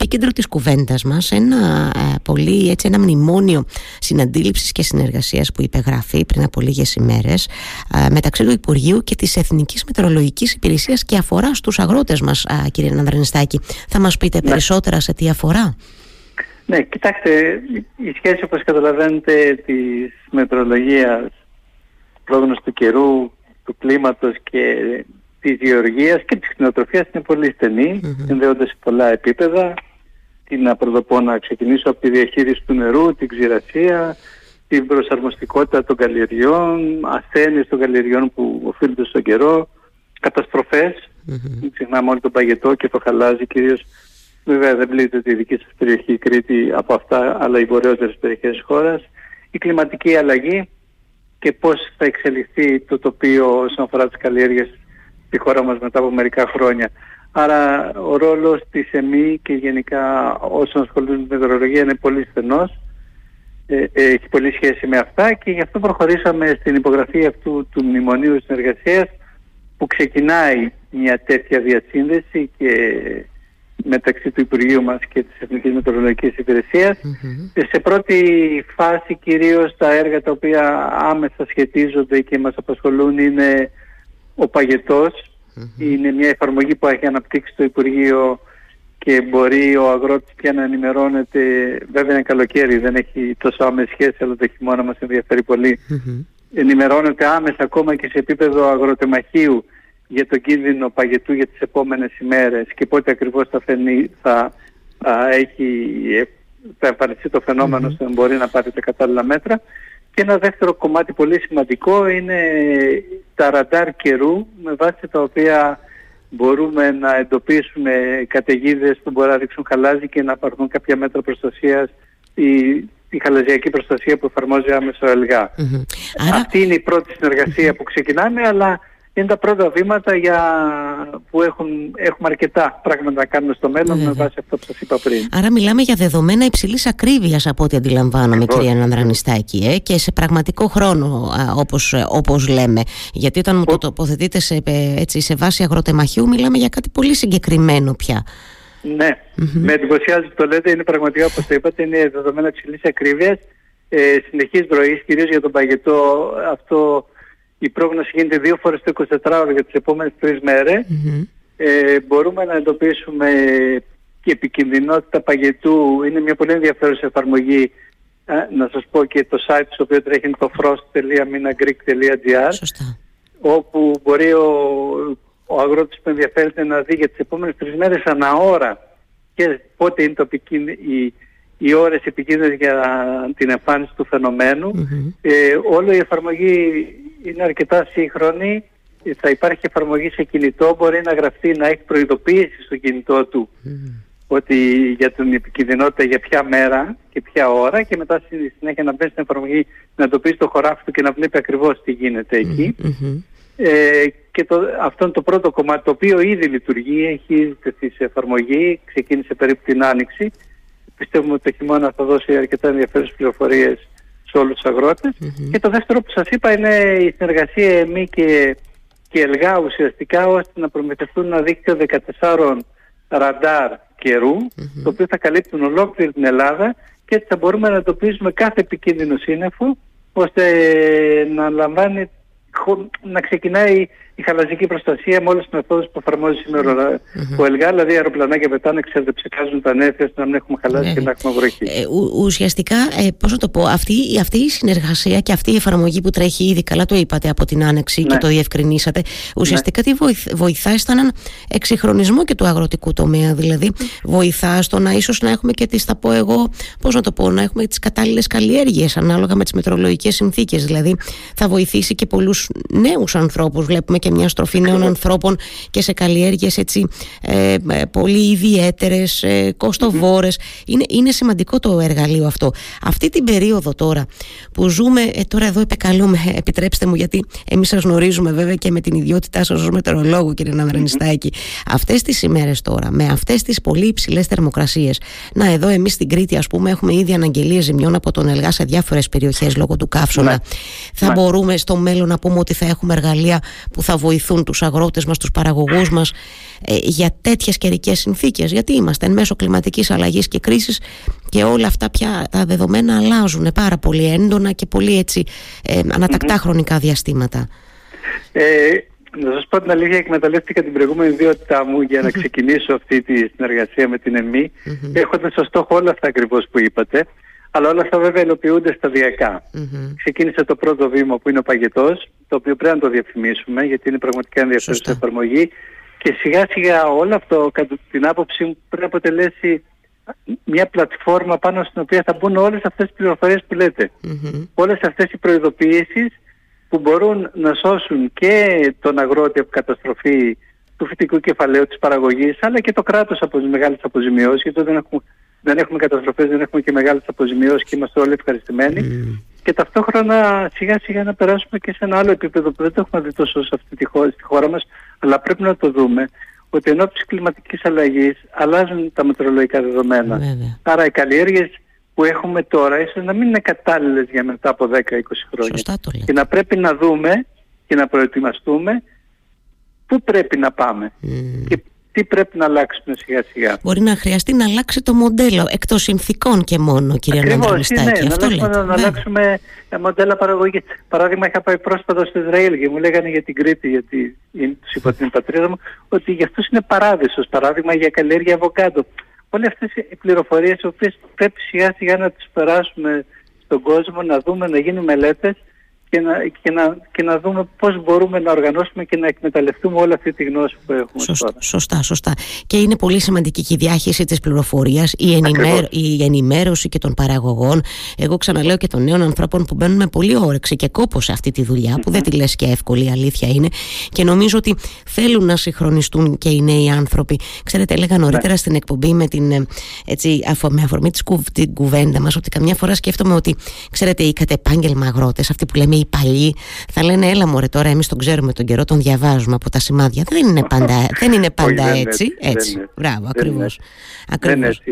επίκεντρο της κουβέντας μας ένα, ε, πολύ, έτσι, ένα μνημόνιο συναντήληψης και συνεργασίας που υπεγραφεί πριν από λίγες ημέρες ε, μεταξύ του Υπουργείου και της Εθνικής Μετεωρολογικής Υπηρεσίας και αφορά στους αγρότες μας κύριε Νανδρανιστάκη. Θα μας πείτε ναι. περισσότερα σε τι αφορά; Ναι, κοιτάξτε, η σχέση όπως καταλαβαίνετε της μετρολογίας, πρόγνωση του καιρού, του κλίματος και της γεωργίας και της κτηνοτροφίας είναι πολύ στενή, mm-hmm. συνδέονται σε πολλά επίπεδα. Τι να προδοπώ να ξεκινήσω από τη διαχείριση του νερού, την ξηρασία, την προσαρμοστικότητα των καλλιεργιών, ασθένειες των καλλιεργιών που οφείλονται στον καιρό, καταστροφές, mm-hmm. ξεχνάμε όλο τον παγετό και το χαλάζι κυρίως Βέβαια δεν πλήττεται τη δική σας περιοχή η Κρήτη από αυτά, αλλά οι βορειότερες περιοχές της χώρας. Η κλιματική αλλαγή και πώς θα εξελιχθεί το τοπίο όσον αφορά τις καλλιέργειες στη χώρα μας μετά από μερικά χρόνια. Άρα ο ρόλος της ΕΜΗ και γενικά όσων ασχολούνται με την μετεωρολογία είναι πολύ στενός. Ε, έχει πολύ σχέση με αυτά και γι' αυτό προχωρήσαμε στην υπογραφή αυτού του Μνημονίου Συνεργασίας που ξεκινάει μια τέτοια διασύνδεση και μεταξύ του Υπουργείου μας και της Εθνικής Μετεωρολογικής Σε πρώτη φάση κυρίως τα έργα τα οποία άμεσα σχετίζονται και μας απασχολούν είναι ο παγετος Είναι μια εφαρμογή που έχει αναπτύξει το Υπουργείο και μπορεί ο αγρότης πια να ενημερώνεται, βέβαια είναι καλοκαίρι, δεν έχει τόσο άμεση σχέση, αλλά το χειμώνα μας ενδιαφέρει Ενημερώνεται άμεσα ακόμα και σε επίπεδο αγροτεμαχίου για τον κίνδυνο παγετού για τις επόμενες ημέρες και πότε ακριβώς θα, φαινεί, θα, θα έχει θα εμφανιστεί το φαινόμενο mm-hmm. ώστε να μπορεί να πάρει τα κατάλληλα μέτρα. Και ένα δεύτερο κομμάτι πολύ σημαντικό είναι τα ραντάρ καιρού με βάση τα οποία μπορούμε να εντοπίσουμε καταιγίδες που μπορεί να ρίξουν χαλάζι και να πάρθουν κάποια μέτρα προστασίας ή η χαλαζιακή προστασία που εφαρμόζει άμεσο ελγά. Αυτή είναι η πρώτη συνεργασία που ξεκινάμε, αλλά είναι τα πρώτα βήματα για... που έχουν... έχουμε αρκετά πράγματα να κάνουμε στο μέλλον με βάση αυτό που σας είπα πριν. Άρα μιλάμε για δεδομένα υψηλής ακρίβειας από ό,τι αντιλαμβάνομαι κυρία Νανδρανιστάκη ε, και σε πραγματικό χρόνο όπως, όπως λέμε. Γιατί όταν μου το τοποθετείτε σε, έτσι, σε βάση αγροτεμαχίου μιλάμε για κάτι πολύ συγκεκριμένο πια. Ναι, mm-hmm. με εντυπωσιάζει που το λέτε, είναι πραγματικά όπως το είπατε, είναι δεδομένα υψηλής ακρίβειας, ε, συνεχής ροής, κυρίως για τον παγετό αυτό η πρόγνωση γίνεται δύο φορές το 24 ώρο για τις επόμενες τρεις Ε, μπορούμε να εντοπίσουμε και επικινδυνότητα παγετού. Είναι μια πολύ ενδιαφέρουσα εφαρμογή. Ε, να σας πω και το site στο οποίο τρέχει είναι το frost.minagreek.gr όπου μπορεί ο, ο αγρότης που ενδιαφέρεται να δει για τις επόμενες τρεις μέρες ανά ώρα και πότε είναι το οι, οι ώρες επικίνδυνες για την εμφάνιση του φαινομένου. Ε, όλο η εφαρμογή είναι αρκετά σύγχρονη. Θα υπάρχει εφαρμογή σε κινητό, μπορεί να γραφτεί, να έχει προειδοποίηση στο κινητό του ότι για την επικίνδυνοτητα για ποια μέρα και ποια ώρα και μετά στη συνέχεια να μπει στην εφαρμογή να εντοπίσει το χωράφι του και να βλέπει ακριβώς τι γίνεται Ε, και το, αυτό είναι το πρώτο κομμάτι το οποίο ήδη λειτουργεί, έχει τεθεί σε εφαρμογή, ξεκίνησε περίπου την Άνοιξη. Πιστεύουμε ότι το χειμώνα θα δώσει αρκετά ενδιαφέρουσες πληροφορίες σε όλους τους αγροτες Και το δεύτερο που σας είπα είναι η συνεργασία ΕΜΗ και, και ΕΛΓΑ ουσιαστικά ώστε να προμηθευτούν ένα δίκτυο 14 ραντάρ καιρου το οποίο θα καλύπτουν ολόκληρη την Ελλάδα και έτσι θα μπορούμε να εντοπίσουμε κάθε επικίνδυνο σύννεφο ώστε να λαμβάνει να ξεκινάει η χαλαζική προστασία με όλες τις μεθόδους που εφαρμόζει σήμερα ο ΕΛΓΑ, δηλαδή αεροπλανάκια πετάνε, ξέρετε, ψεκάζουν τα νέφια να μην έχουμε χαλάσει και να έχουμε βροχή. Ε, ουσιαστικά, ε, πώς να το πω, αυτή, αυτή η συνεργασία και αυτή η εφαρμογή που τρέχει ήδη, καλά το είπατε από την άνοιξη και ναι. το διευκρινίσατε, ουσιαστικά τι βοηθάει στον έναν εξυγχρονισμό και του αγροτικού τομέα. Δηλαδή, βοηθά στο να ίσως να έχουμε και τις, θα πω εγώ, πώς να το πω, να έχουμε τις κατάλληλες καλλιέργειες ανάλογα με τις μετρολογικές συνθήκες. Δηλαδή, θα βοηθήσει και πολλούς νέους ανθρώπους. Βλέπουμε και μια στροφή νέων ανθρώπων και σε καλλιέργειες έτσι ε, ε πολύ ιδιαίτερες, ε, κοστοβόρες. Είναι, είναι σημαντικό το εργαλείο αυτό. Αυτή την περίοδο τώρα που ζούμε, ε, τώρα εδώ επεκαλούμε, επιτρέψτε μου γιατί εμείς σας γνωρίζουμε βέβαια και με την ιδιότητά σας ως μετεωρολόγου κύριε Ναυρανιστάκη. Αυτές τις ημέρες τώρα, με αυτές τις πολύ υψηλές θερμοκρασίες, να εδώ εμείς στην Κρήτη ας πούμε έχουμε ήδη αναγγελίες ζημιών από τον Ελγά σε διάφορες περιοχές λόγω του καύσωνα. Ναι. Θα ναι. μπορούμε στο μέλλον να πούμε ότι θα έχουμε εργαλεία που θα βοηθούν τους αγρότες μας, τους παραγωγούς μας ε, για τέτοιες καιρικές συνθήκες γιατί είμαστε εν μέσω κλιματικής αλλαγής και κρίσης και όλα αυτά πια τα δεδομένα αλλάζουν πάρα πολύ έντονα και πολύ έτσι ε, ανατακτά χρονικά διαστήματα. Ε, να σας πω την αλήθεια, εκμεταλλεύτηκα την προηγούμενη ιδιότητά μου για να ξεκινήσω αυτή τη συνεργασία με την ΕΜΗ, mm-hmm. έχοντας στο στόχο όλα αυτά ακριβώς που είπατε. Αλλά όλα αυτά βέβαια υλοποιούνται σταδιακά. Mm-hmm. Ξεκίνησε το πρώτο βήμα που είναι ο παγετός, το οποίο πρέπει να το διαφημίσουμε γιατί είναι πραγματικά ενδιαφέρουσα εφαρμογή και σιγά σιγά όλο αυτό κατά την άποψή μου πρέπει να αποτελέσει μια πλατφόρμα πάνω στην οποία θα μπουν όλες αυτές τις πληροφορίες που λέτε. Mm-hmm. Όλες αυτές οι προειδοποιήσεις που μπορούν να σώσουν και τον αγρότη από καταστροφή του φυτικού κεφαλαίου της παραγωγής αλλά και το κράτος από τις μεγάλες αποζημιώσεις γιατί δεν έχουμε, δεν έχουμε καταστροφές, δεν έχουμε και μεγάλες αποζημιώσεις και είμαστε όλοι ευχαριστημένοι mm. και ταυτόχρονα σιγά σιγά να περάσουμε και σε ένα άλλο επίπεδο που δεν το έχουμε δει τόσο σε αυτή τη χώρα, στη χώρα μας αλλά πρέπει να το δούμε ότι ενώ της κλιματικής αλλαγής αλλάζουν τα μετρολογικά δεδομένα. Άρα οι καλλιέργειες που έχουμε τώρα ίσως να μην είναι κατάλληλες για μετά από 10-20 χρόνια. Σωστά το και να πρέπει να δούμε και να προετοιμαστούμε πού πρέπει να πάμε και τι πρέπει να αλλάξουμε σιγά σιγά. Μπορεί να χρειαστεί να αλλάξει το μοντέλο εκτός συνθήκων και μόνο κυρία Ακριβώς, ναι, Αυτό να, να, να αλλάξουμε μοντέλα παραγωγής. Παράδειγμα είχα πάει πρόσφατα στο Ισραήλ και μου λέγανε για την Κρήτη, γιατί τους είπα την πατρίδα μου, ότι για αυτούς είναι παράδεισος. Παράδειγμα για καλλιέργεια αβοκάντο όλες αυτές οι πληροφορίες οι οποίες πρέπει σιγά σιγά να τις περάσουμε στον κόσμο, να δούμε, να γίνουν μελέτες και να, και, να, και να δούμε πώς μπορούμε να οργανώσουμε και να εκμεταλλευτούμε όλη αυτή τη γνώση που έχουμε σωστά, τώρα. Σωστά, σωστά. Και είναι πολύ σημαντική και η διάχυση της πληροφορίας, η, ενημέρω, η ενημέρωση και των παραγωγών. Εγώ ξαναλέω και των νέων ανθρώπων που μπαίνουν με πολύ όρεξη και κόπο σε αυτή τη δουλειά, που δεν τη λες και εύκολη, η αλήθεια είναι. Και νομίζω ότι θέλουν να συγχρονιστούν και οι νέοι άνθρωποι. Ξέρετε, έλεγα νωρίτερα ναι. στην εκπομπή με, την, ε, έτσι, με αφορμή την κουβέντα μας, ότι καμιά φορά σκέφτομαι ότι, ξέρετε, οι κατεπάγγελμα αγρότες, αυτοί που λέμε οι παλιοί θα λένε έλα μωρέ τώρα εμείς τον ξέρουμε τον καιρό τον διαβάζουμε από τα σημάδια δεν είναι πάντα, δεν είναι πάντα έτσι, έτσι. μπράβο ακριβώς, ακριβώς.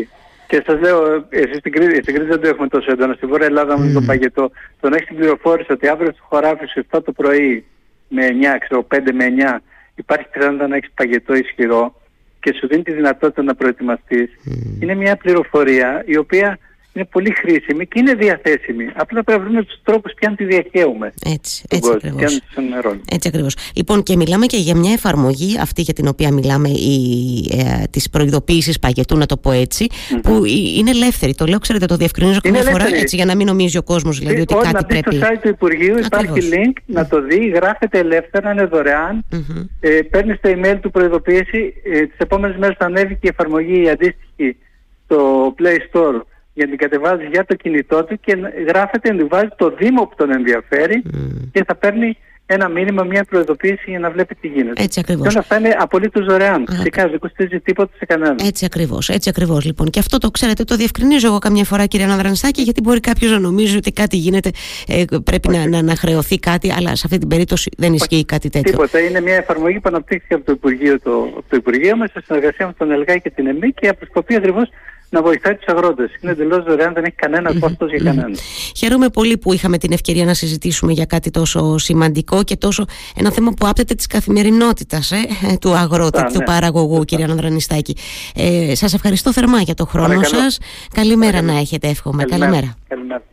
Και σας λέω, εσείς στην Κρήτη, στην Κρήτη δεν το έχουμε τόσο έντονα. Στην Βόρεια Ελλάδα με mm. το παγετό. Τον έχει την πληροφόρηση ότι αύριο στο χωράφι σου 7 το πρωί με 9, ξέρω 5 με 9, υπάρχει πιθανότητα να έχεις παγετό ισχυρό και σου δίνει τη δυνατότητα να προετοιμαστείς. Mm. Είναι μια πληροφορία η οποία είναι πολύ χρήσιμη και είναι διαθέσιμη. Απλά πρέπει να βρούμε τους τρόπους πια να τη διαχέουμε. Έτσι, έτσι ακριβώς. Έτσι ακριβώς. Λοιπόν, και μιλάμε και για μια εφαρμογή, αυτή για την οποία μιλάμε, ε, τη προειδοποίηση παγετού, να το πω ετσι που είναι ελεύθερη. Το λέω, ξέρετε, το διευκρινίζω καμιά φορά έτσι, για να μην νομίζει ο κόσμος δηλαδή, ότι κάτι να πρέπει. Στο site του Υπουργείου υπάρχει link να το δει, γράφεται ελεύθερα, είναι δωρεάν. Mm-hmm. Ε, Παίρνει το email του προειδοποίηση. Ε, Τις επόμενες μέρες θα ανέβει και η εφαρμογή αντίστοιχη στο Play Store για να την κατεβάζει για το κινητό του και γράφεται, βάζει το Δήμο που τον ενδιαφέρει και θα παίρνει ένα μήνυμα, μια προειδοποίηση για να βλέπει τι γίνεται. Έτσι ακριβώς. Και όλα αυτά είναι απολύτως δωρεάν. Φυσικά δεν κοστίζει τίποτα σε κανέναν. Έτσι ακριβώς. Έτσι ακριβώς, λοιπόν. Και αυτό το ξέρετε, το διευκρινίζω εγώ καμιά φορά, κύριε Αναδρανιστάκη, γιατί μπορεί κάποιος να νομίζει ότι κάτι γίνεται, ε, πρέπει να, να, να, χρεωθεί κάτι, αλλά σε αυτή την περίπτωση δεν ισχύει κάτι τέτοιο. Τίποτα. Είναι μια εφαρμογή που αναπτύχθηκε από το Υπουργείο, το, από το Υπουργείο μας σε συνεργασία με τον ΕΛΓΑ και την ΕΜΗ και αποσκοπεί ακριβώς να βοηθάει τους αγρότες. Είναι εντελώς δωρεάν, δεν έχει κανένα κόστος για κανέναν. Χαίρομαι πολύ που είχαμε την ευκαιρία να συζητήσουμε για κάτι τόσο σημαντικό και τόσο ένα θέμα που άπτεται της καθημερινότητας ε, του αγρότη, του ναι. παραγωγού, κύριε Ανδρανιστάκη. Ε, σας ευχαριστώ θερμά για το χρόνο σας. Καλημέρα να έχετε, εύχομαι. Καλημέρα. Καλημέρα.